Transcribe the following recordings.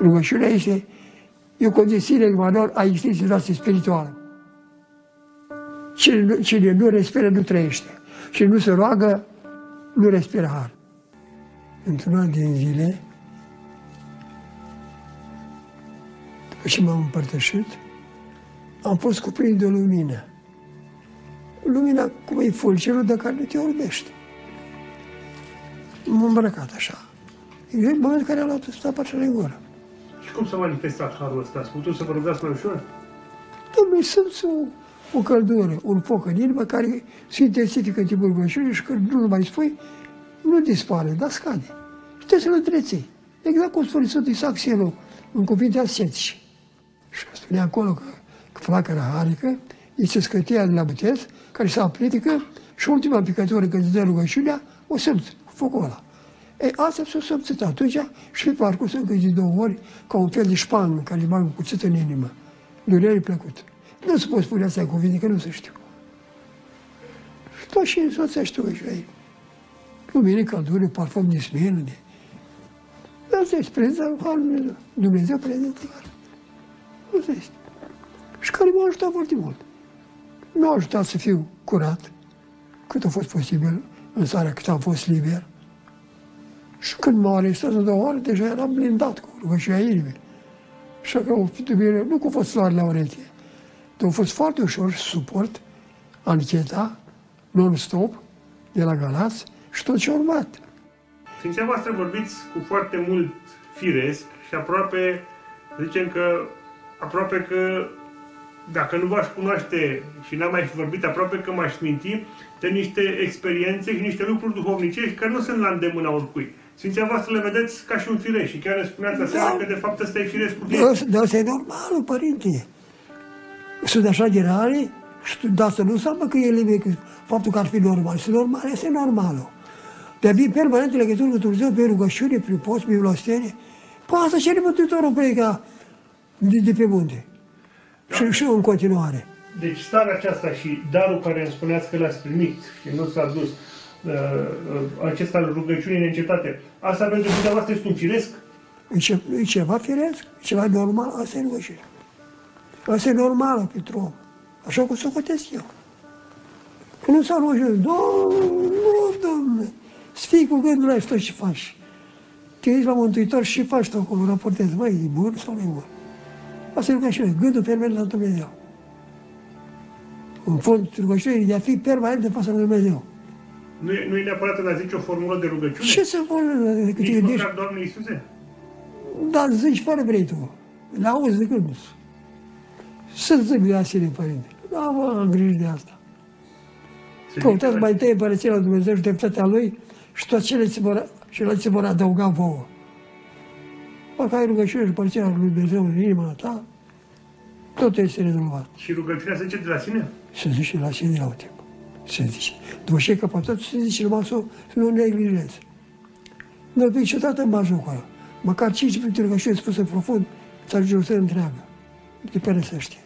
Rugăciunea este e o condiție în valor a existenței noastre spirituală. Cine, nu- cine nu respiră, nu trăiește. Cine nu se roagă, nu respiră har. Într-un an din zile, după ce m-am împărtășit, am fost cuprins de o lumină. Lumina cum e fulgerul de care nu te orbește. M-am îmbrăcat așa. E momentul în care am luat stapa cea în gură. Și cum s-a manifestat harul ăsta? Ați putut să vă rugați mai ușor? Domnule, simți o, o căldură, un foc în inimă care se intensifică în timpul rugăciunii și când nu-l mai spui, nu dispare, dar scade. Și trebuie să-l întreții. Exact cum spune Sfântul Isaac Sielu în cuvinte ascetice. Și spune acolo că, că flacăra harică este scătia de la botez, care se aplică și ultima picătură când îți dă rugăciunea, o simți, focul ăla. E, asta s-a simțit atunci și pe parcurs încă de două ori, ca un fel de șpang care îi bag un cuțit în inimă. Durere plăcut. Nu se pot spune asta în cuvinte, că nu se știu. Și tot și soția știu și ei. Lumine, căldură, parfum de smeră, de... Asta este prezența Harului Dumnezeu. Dumnezeu prezent în har. Asta este. Și care m-a ajutat foarte mult. M-a ajutat să fiu curat, cât a fost posibil în țara cât am fost liber. Și când m-au arestat în două ore, deja eram blindat cu rugăciunea inimii. Și că au fi bine, nu că a fost floare la ureche, dar a fost foarte ușor să suport ancheta non-stop de la Galați și tot ce a urmat. Sfinția voastră vorbiți cu foarte mult firesc și aproape, să zicem că, aproape că dacă nu v-aș cunoaște și n-am mai vorbit, aproape că m-aș minti de niște experiențe și niște lucruri duhovnicești care nu sunt la îndemâna oricui. Sfinția voastră le vedeți ca și un firesc și chiar ne spuneați aseară Da. că de fapt ăsta e firescul De vieții. asta, de asta e normal, părinte. Sunt așa de rare și tu- de asta nu înseamnă că e liber, că faptul că ar fi normal. Este normal, este normalul. De a fi permanent în legătură cu Dumnezeu, pe rugăciune, prin post, prin milostenie. Păi asta cere Mântuitorul predica de, de pe munte. Și, și în continuare. Deci starea aceasta și darul care îmi spuneați că l-ați primit și nu s-a dus, uh, uh, acesta al rugăciunii neîncetate, asta pentru dumneavoastră este un firesc? E, ce, e ceva firesc, e ceva normal, asta e rugăciunea. Asta e normală pentru om. Așa cum să cotesc eu. Că nu s-a rugat, Doamne, nu, Doamne, să fii cu gândul ăsta tot ce faci. Te uiți la Mântuitor și ce faci tu acolo, raportezi, băi, e bun sau nu e bun? Asta e rugăciunea, gândul permanent la Dumnezeu. În fond, rugăciunea e de a fi permanent în fața lui Dumnezeu. Nu e, nu e neapărat în a zice o formulă de rugăciune? Ce să vorbești decât te Nici gândești? măcar Doamne Iisuse? Dar zici fără vrei tu. Le auzi de când. Să zic de asemenea, părinte. Da, mă, am grijă de asta. Se Căutați zice- mai întâi împărăția lui Dumnezeu și dreptatea Lui și toate cele ți vor, cele ți vor adăuga vouă. Dacă ai rugăciune și împărăția lui Dumnezeu în inima ta, tot este rezolvat. Și rugăciunea se zice de la sine? Se zice la sine la un timp. Se zice. După ce ai căpătat, se zice numai să, să nu neglijezi. Nu vei niciodată în majul acolo. Măcar cinci minute rugăciune spusă profund, ți ajunge o seară întreagă. Nu te părăsește.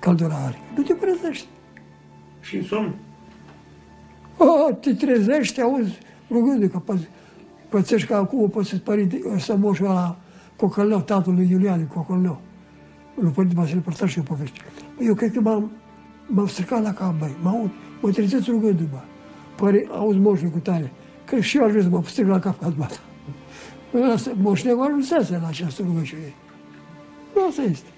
Căldura are. Nu te părăsește. Și în somn? Oh, te trezești, te auzi rugându că pă- pățești că acum poți să-ți părinte, ăsta moșul ăla Cocălneu, tatăl lui Iulian Cocălneu. Lui Părinte Vasile Părtaș și eu poveste. Băi, Eu cred că m-am, m-am stricat la cap, băi. Mă, mă trezesc rugându-mă. Păi, auzi moșul cu tare. Că și eu aș vrea să mă stric la cap ca dumneata. Asta, moșul ajunsese la această rugăciune. Asta este.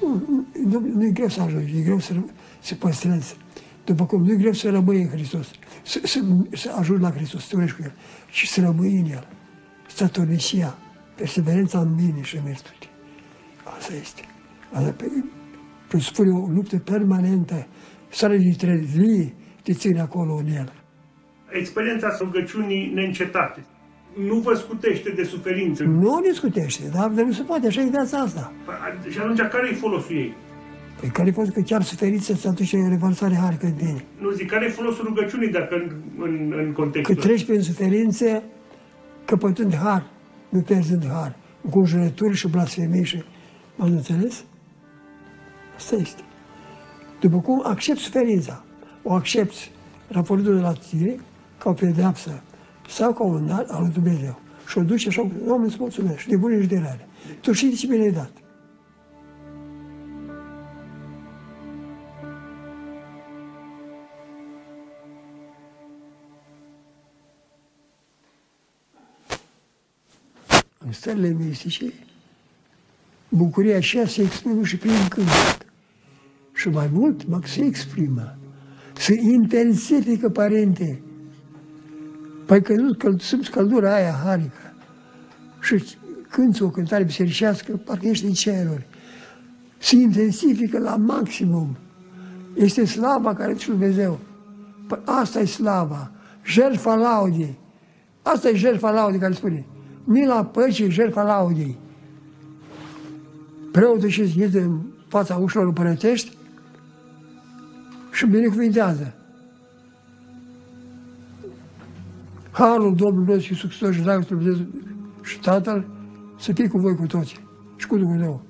Nu, nu, nu e greu să ajungi, e greu să, să păstrezi. După cum nu e greu să rămâi în Hristos, să, să, să ajungi la Hristos, să te unești cu El și să rămâi în El. Statornicia, perseverența în mine și în virtute. Asta este. Asta pe, presupune o luptă permanentă, să de trezvie, te ține acolo în El. Experiența rugăciunii neîncetate. Nu vă scutește de suferință. Nu discutește, dar nu se poate, așa e viața asta. Păi, Și atunci care e folosul ei? Păi care fost că chiar suferința să aduce revărsare harică în tine. Nu zic, care e folosul rugăciunii dacă în, în, în Că contextul ăsta? treci prin suferințe căpătând har, nu pierzând har, cu jurături și blasfemii și... M-am înțeles? Asta este. După cum accepti suferința, o accepti raportul de la tine ca o pedeapsă sau ca un dar al lui Dumnezeu. Și o duce așa, Doamne, îți mulțumesc, de bune și de rare. Tu știi de ce mi-ai dat. În stările mistice, bucuria așa se exprimă și prin cânt. Și mai mult, mă, se exprimă. Se intensifică, părinte. Păi că nu că simți căldura aia harică. Și cânti o cântare bisericească, parcă ești în ceruri. Se intensifică la maximum. Este slava care îți Dumnezeu. Păi asta e slava. Jertfa laudei. Asta e jertfa laudei care spune. Mila păcii, jertfa laudei. Preotul și iese în fața ușilor împărătești și binecuvintează. Harul Domnului nostru Iisus Hristos și dragostea Dumnezeu și Tatăl să fie cu voi cu toți și cu Duhul tău.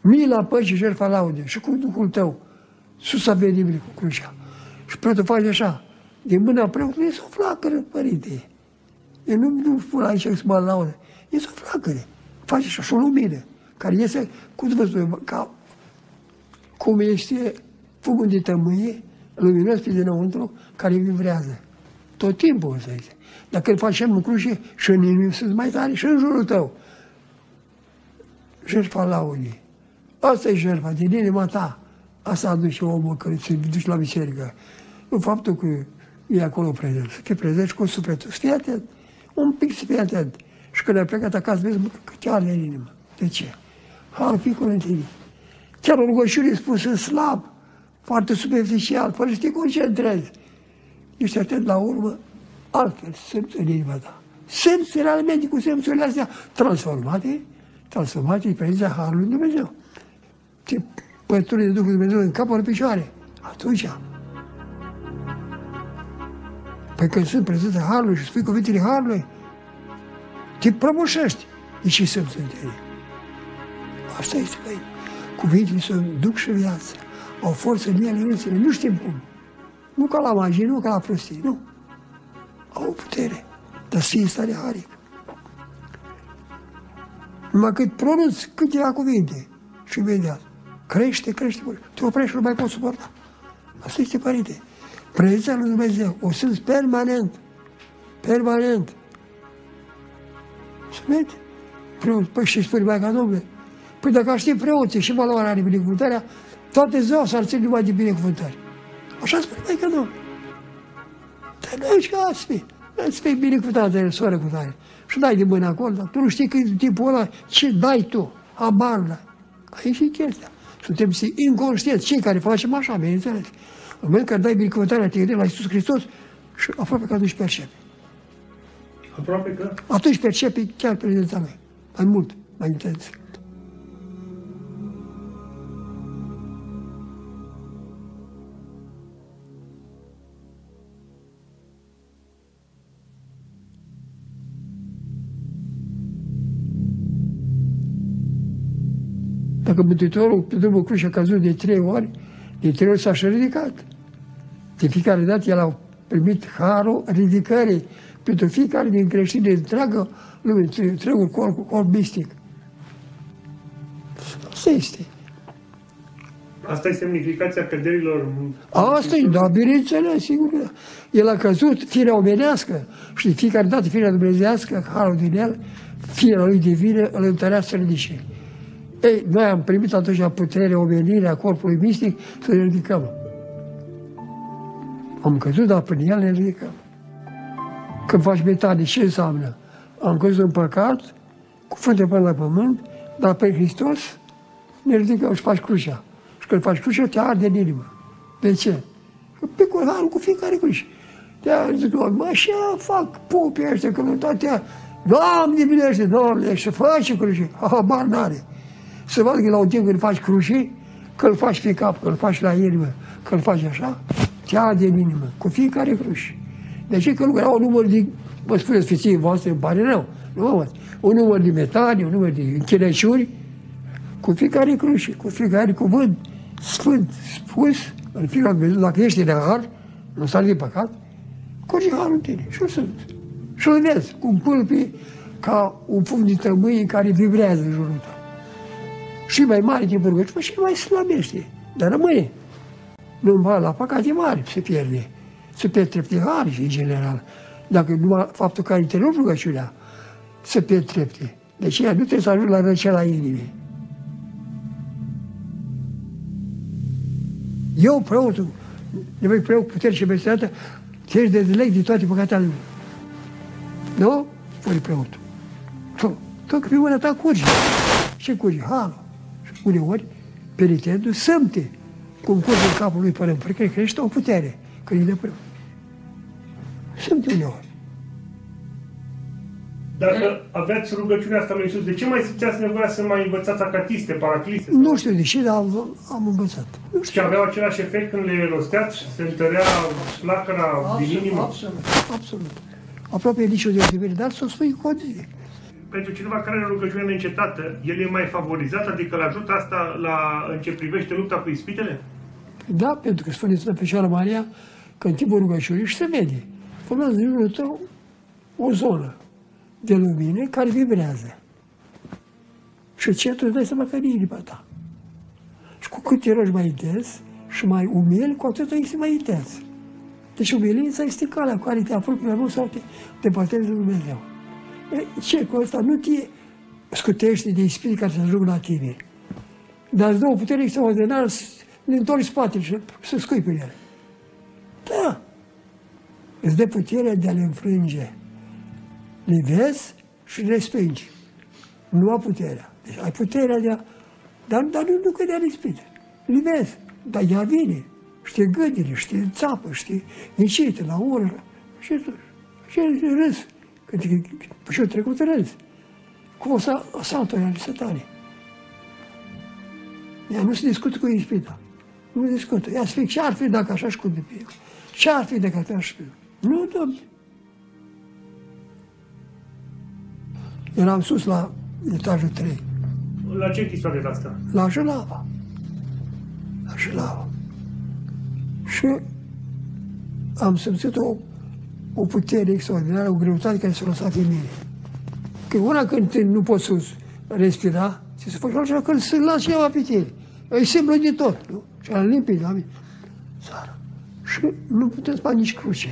Mila, păcii, jertfa laude și cu Duhul tău. Sus a venit cu crucea. Și preotul face așa. Din mâna preotului este o flacără, părinte. E nu, nu spun aici să mă laudă. Este o flacără. Face așa și o lumină care iese, cum vă spun, ca cum este fumul de tămâie, luminos pe dinăuntru, care vibrează. Tot timpul ăsta este. Dacă îl facem în cruce și în inimă sunt mai tare și în jurul tău. Jertfa laudii. Asta e jertfa, din inima ta. Asta aduce omul care se duce la biserică. Nu faptul că e acolo prezent. Să fii prezent cu sufletul. Să fii atent. Un pic să fii atent. Și când ai plecat acasă, vezi că ce are în inimă. De ce? Har picul în tine. Chiar o rugăciune spusă slab, foarte superficial, fără să te concentrezi. Ești atent la urmă, altfel simți în inima ta. Simți realmente cu simțurile astea transformate, transformate în prezența Harului Dumnezeu. Te pături de Duhul Dumnezeu în capul în picioare. Atunci, Păi când sunt prezența Harului și spui cuvintele Harului, te prăbușești. De ce simți în tine? Asta este, băi. Cuvintele sunt duc și viață. Au forță în ele însele. Nu știm cum. Nu ca la magie, nu ca la prostie, nu. Au o putere. Dar să fie stare haric. Numai cât pronunți câteva cuvinte și imediat crește, crește, te oprești, nu mai poți suporta. Asta este, părinte. Prezența lui Dumnezeu, o simți permanent, permanent. Să vede. Preot, păi și spune mai ca Domnule, Păi dacă aș ști preoții și valoarea de binecuvântarea, toate ziua s-ar ține numai de binecuvântări. Așa spune mai că nu. Dar nu și astfel. Îți fii binecuvântat de soară cu tare. Și dai de mână acolo, dar tu nu știi că în timpul ăla ce dai tu, habar la. Aici și chestia. Suntem inconștienți, cei care facem așa, bineînțeles. În moment care dai binecuvântarea, te la Iisus Hristos și aproape că atunci percepi. Aproape că? Atunci percepi chiar prezența Lui. Mai mult, mai intens. Dacă Mântuitorul pe drumul cruce a căzut de trei ori, de trei ori s-a și ridicat. De fiecare dată el a primit harul ridicării pentru fiecare din creștini de întreagă lume, întregul corp, corp mistic. Asta este. Asta e semnificația căderilor? Asta e, da, bineînțeles, sigur. El a căzut, firea omenească și de fiecare dată firea dumnezească, harul din el, firea lui divină îl întărea să ridice. Ei, noi am primit atunci puterea, omenirea corpului mistic să ne ridicăm. Am căzut, dar prin el ne ridicăm. Când faci metanie, ce înseamnă? Am căzut în păcat, cu frunte până la pământ, dar pe Hristos ne ridicăm și faci crucea. Și când faci crucea, te arde în inimă. De ce? Pe colarul cu fiecare cruce. De-aia zic, mă, așa fac popii ăștia, că nu toate, Doamne, binește, Doamne, și face cruce. Habar n-are să vadă că la un timp când faci cruce, că îl faci pe cap, că îl faci la inimă, că îl faci așa, te de în inimă, cu fiecare cruce. De ce că nu era un număr de, vă spuneți fiții voastre, îmi pare rău, nu mă un număr de metani, un număr de închinăciuni, cu fiecare cruce, cu fiecare cuvânt sfânt, spus, în fiecare Dumnezeu, dacă ești în har, nu s de păcat, curge harul în tine și o sunt. Și îl vezi, cum pulpii ca un pumn de tămâie care vibrează în jurul tău. Și mai mare din rugăciune și mai slăbește. Dar rămâne. Nu la păcate mari se pierde. Se pierd trepte mari și în general. Dacă numai faptul că interior rugăciunea se pierd trepte. Deci ea nu trebuie să ajungă la răceala inimii. Eu, preotul, de mai preot putere și besată, ți de leg de toate păcatele lui. Nu? Spune preotul. Tot că pe mâna ta curge. Ce curge? Hală. Și uneori, penitentul sămte, cum curge în capul lui până în că crește o putere, când e de preot. Sămte uneori. Dacă aveați rugăciunea asta lui Iisus, de ce mai simțeați nevoia să mai învățați acatiste, paraclise? Nu știu de ce, dar am, am învățat. Nu știu. Și aveau același efect când le rosteați? Se întărea flacăra din inimă? Absolut, absolut. Aproape nicio deosebire, dar să o spui cu pentru cineva care are rugăciune neîncetată, el e mai favorizat, adică îl ajută asta la, în ce privește lupta cu ispitele? Da, pentru că spune Sfânta Fecioară Maria că în timpul rugăciunii și se vede. Formează în jurul tău o zonă de lumină care vibrează. Și ce tu îți dai seama că e inima ta. Și cu cât te rogi mai intens și mai umil, cu atât este mai intens. Deci umilința este calea cu care te apropii mai mult sau te depărtezi de Dumnezeu. Cercul ăsta nu te scutește de ispit care să ajungă la tine. Dar îți dă o putere extraordinară să ne întorci spatele și să scui pe el. Da. Îți dă puterea de a le înfrânge. Le vezi și le respingi. Nu ai puterea. Deci ai puterea de a... Dar, dar nu, nu cădea respinge. Le vezi. Dar ea vine. Știe gândile, știe țapă, știe nicite, la ură. Și tu. Și râs. Că și-au trecut râs. Cum o să asaltă ea satane. Ea nu se discută cu ispita. Nu se discută. Ea spune, ce ar fi dacă așa și de pe el? Ce ar fi dacă așa pe Nu, domnule. Eram sus la etajul 3. La ce chisoare era asta? La Jălava. La Jălava. Și am simțit o o putere extraordinară, o greutate care s-a lăsat în mine. Că una când te, nu poți să respira, ți se face altceva când se lasă ceva pe tine. E simplu de tot, nu? Și am limpit la mine. Țară. Și nu putem spune nici cruce.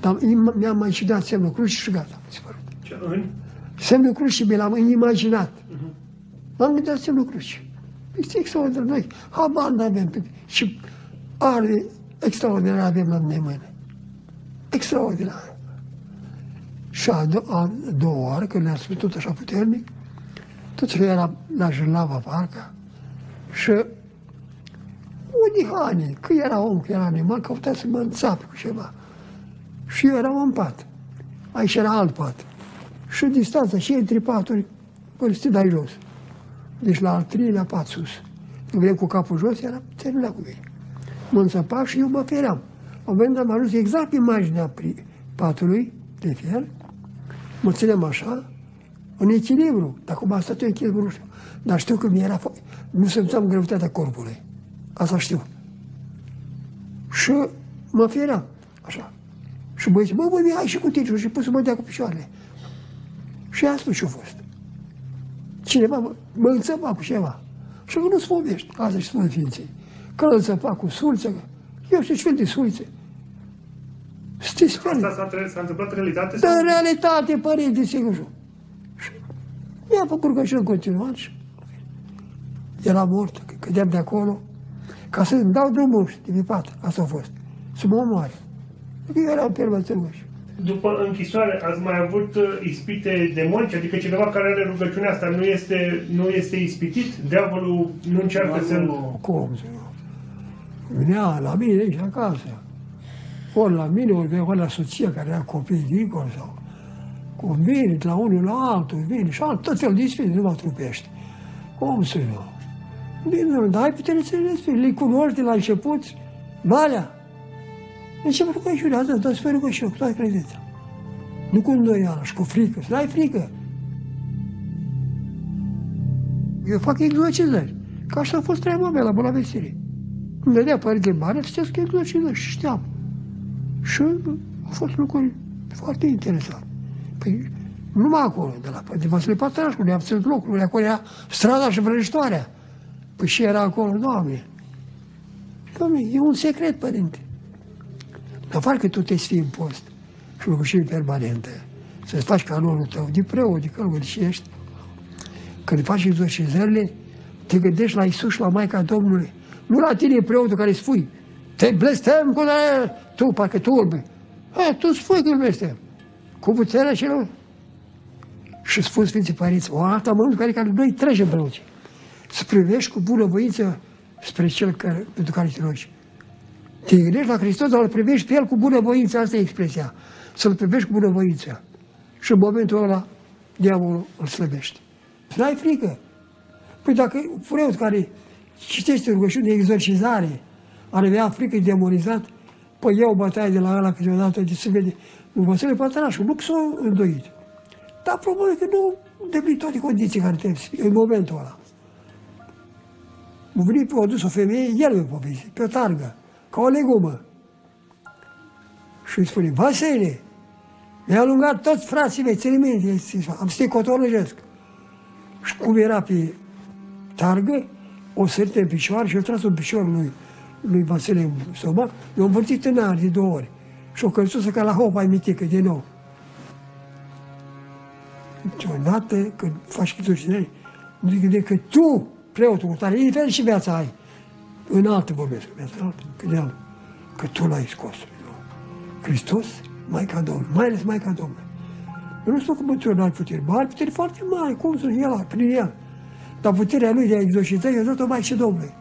Dar mi-am mai și dat semnul cruce și gata, mi se părut. Ce în? Semnul cruce mi l-am imaginat. Uh-huh. M-am gândit semnul cruce. Este extraordinar. Noi habar n-avem. Și are extraordinar avem la mână extraordinar. Și a, do- a doua oară, când ne-a spus tot așa puternic, tot ce era la Jânlava, parcă, și unii că era om, că era animal, căuta să mă înțape cu ceva. Și eu eram în pat. Aici era alt pat. Și distanța și între paturi, până să te dai jos. Deci la al treilea pat sus. Nu veneam cu capul jos, era terminat cu mine. Mă înțăpa și eu mă feream un moment dat am ajuns exact pe imaginea patului de fier, mă ținem așa, în echilibru. Dar cum a stat în echilibru, nu știu. Dar știu că mi era, nu simțeam greutatea corpului. Asta știu. Și mă fieram, așa. Și băieții, bă, bă, hai și cu tine, și pus să mă dea cu picioarele. Și a spus ce-a fost. Cineva mă, mă înțăpa cu ceva. Și că nu-ți povesti, asta și spun ființei. Că îl înțăpa cu sulță, eu știu ce fel de sulțe. Știi Asta s-a, întâmplat în realitate? Da, în realitate, părinte, sigur. Și mi-a făcut rugăciuni continuat și era mort, că cădeam de acolo, ca să-mi dau drumul de pe pat, asta a fost, să mă omoare. Eu eram permătăruș. După închisoare ați mai avut uh, ispite demonice? Adică cineva care are rugăciunea asta nu este, nu este ispitit? Diavolul nu încearcă să-l... Cum să nu? Venea la mine aici acasă ori la mine, ori, ori la soția care era copii dincolo sau cu vine la unul la altul, vine și alt, tot felul de sfinți, nu mă trupește. Cum să nu? Bine, nu, dar ai putere să le spui, le cunoști de la început, valea. De ce mă rugăciune, asta, dar să fie rugăciune, cu toată credința. Nu cu îndoială și cu frică, să ai frică. Eu fac exorcizări, ca așa a fost treaba mea la Bula Vesire. Îmi dădea părinte mare, știați că exorcizări și știam. Și a fost lucruri foarte interesant. Păi Numai acolo, de la de Vasile Patrașcu, ne-am ținut locurile, acolo era strada și vrăjitoarea. Păi și era acolo, Doamne. Doamne, e un secret, Părinte. În afară că tu te ții în post și rugăciuni permanente, să-ți faci canonul tău de preot, de călugări și ești, când faci exorcizările, te gândești la Isus și la Maica Domnului. Nu la tine preotul care spui, te blestem cu el, tu, parcă tu urme. A, tu spui că îl blestem. Cu puterea celor. Și spun Sfinții Părinți, o altă mănâncă care, care noi trecem preoții. Să privești cu bună voință spre cel care, pentru care te rogi. Te gândești la Hristos, dar îl privești pe El cu bună voință, asta e expresia. Să-L privești cu bună voință. Și în momentul ăla, diavolul îl slăbește. Să n-ai frică. Păi dacă preot care citește rugăciuni de exorcizare, ar avea frică demonizat, păi iau bătaie de la ăla câteodată de se vede. Nu Vasile Pătărașul, nu că s-a îndoit. Dar probabil că nu îndeplini toate condiții care trebuie în momentul ăla. Mu venit, a dus o femeie, el mi-a povestit, pe o targă, ca o legumă. Și îi spune, Vasile, mi-a alungat toți frații mei, ține minte, am să te cotonăjesc. Și cum era pe targă, o sărite în picioare și o tras în picior lui, lui Vasile în stomac, i-a învârtit în aer de două ori. Și o călțusă ca la hopa mitică, de nou. Niciodată când faci exorcizare, nu zic că tu, preotul cu tare, indiferent și viața ai, în altă vorbesc, viața în altă, că, de altă, că tu l-ai scos. Hristos, Maica Domnului, mai ales Maica Domnului. Eu nu spun că Mântuitor nu are putere, are putere foarte mare, cum să el, prin el. Dar puterea lui de a exorciza i-a dat-o mai și Domnului.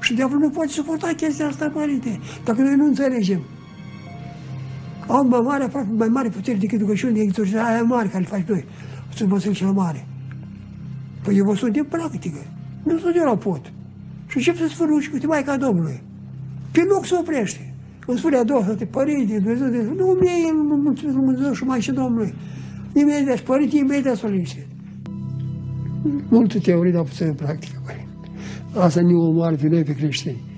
Și diavolul nu poate suporta chestia asta, părinte, dacă noi nu înțelegem. Au mai mare, aproape mai mare putere decât rugăciunea de exorcizare, aia mare care le faci noi. Sunt măsuri cel mare. Păi eu vă sunt de practică. Nu sunt eu la pot. Și încep să spun și uite, Maica Domnului. Pe loc se oprește. Îmi spune a doua, te părinte, Dumnezeu, de... nu mie, nu mulțumesc Dumnezeu și mai și Domnului. Imediat, părinte, imediat s-o liniște. Multe teorii, dar puțin în practică. Asta nu omoară pe noi, pe creștini.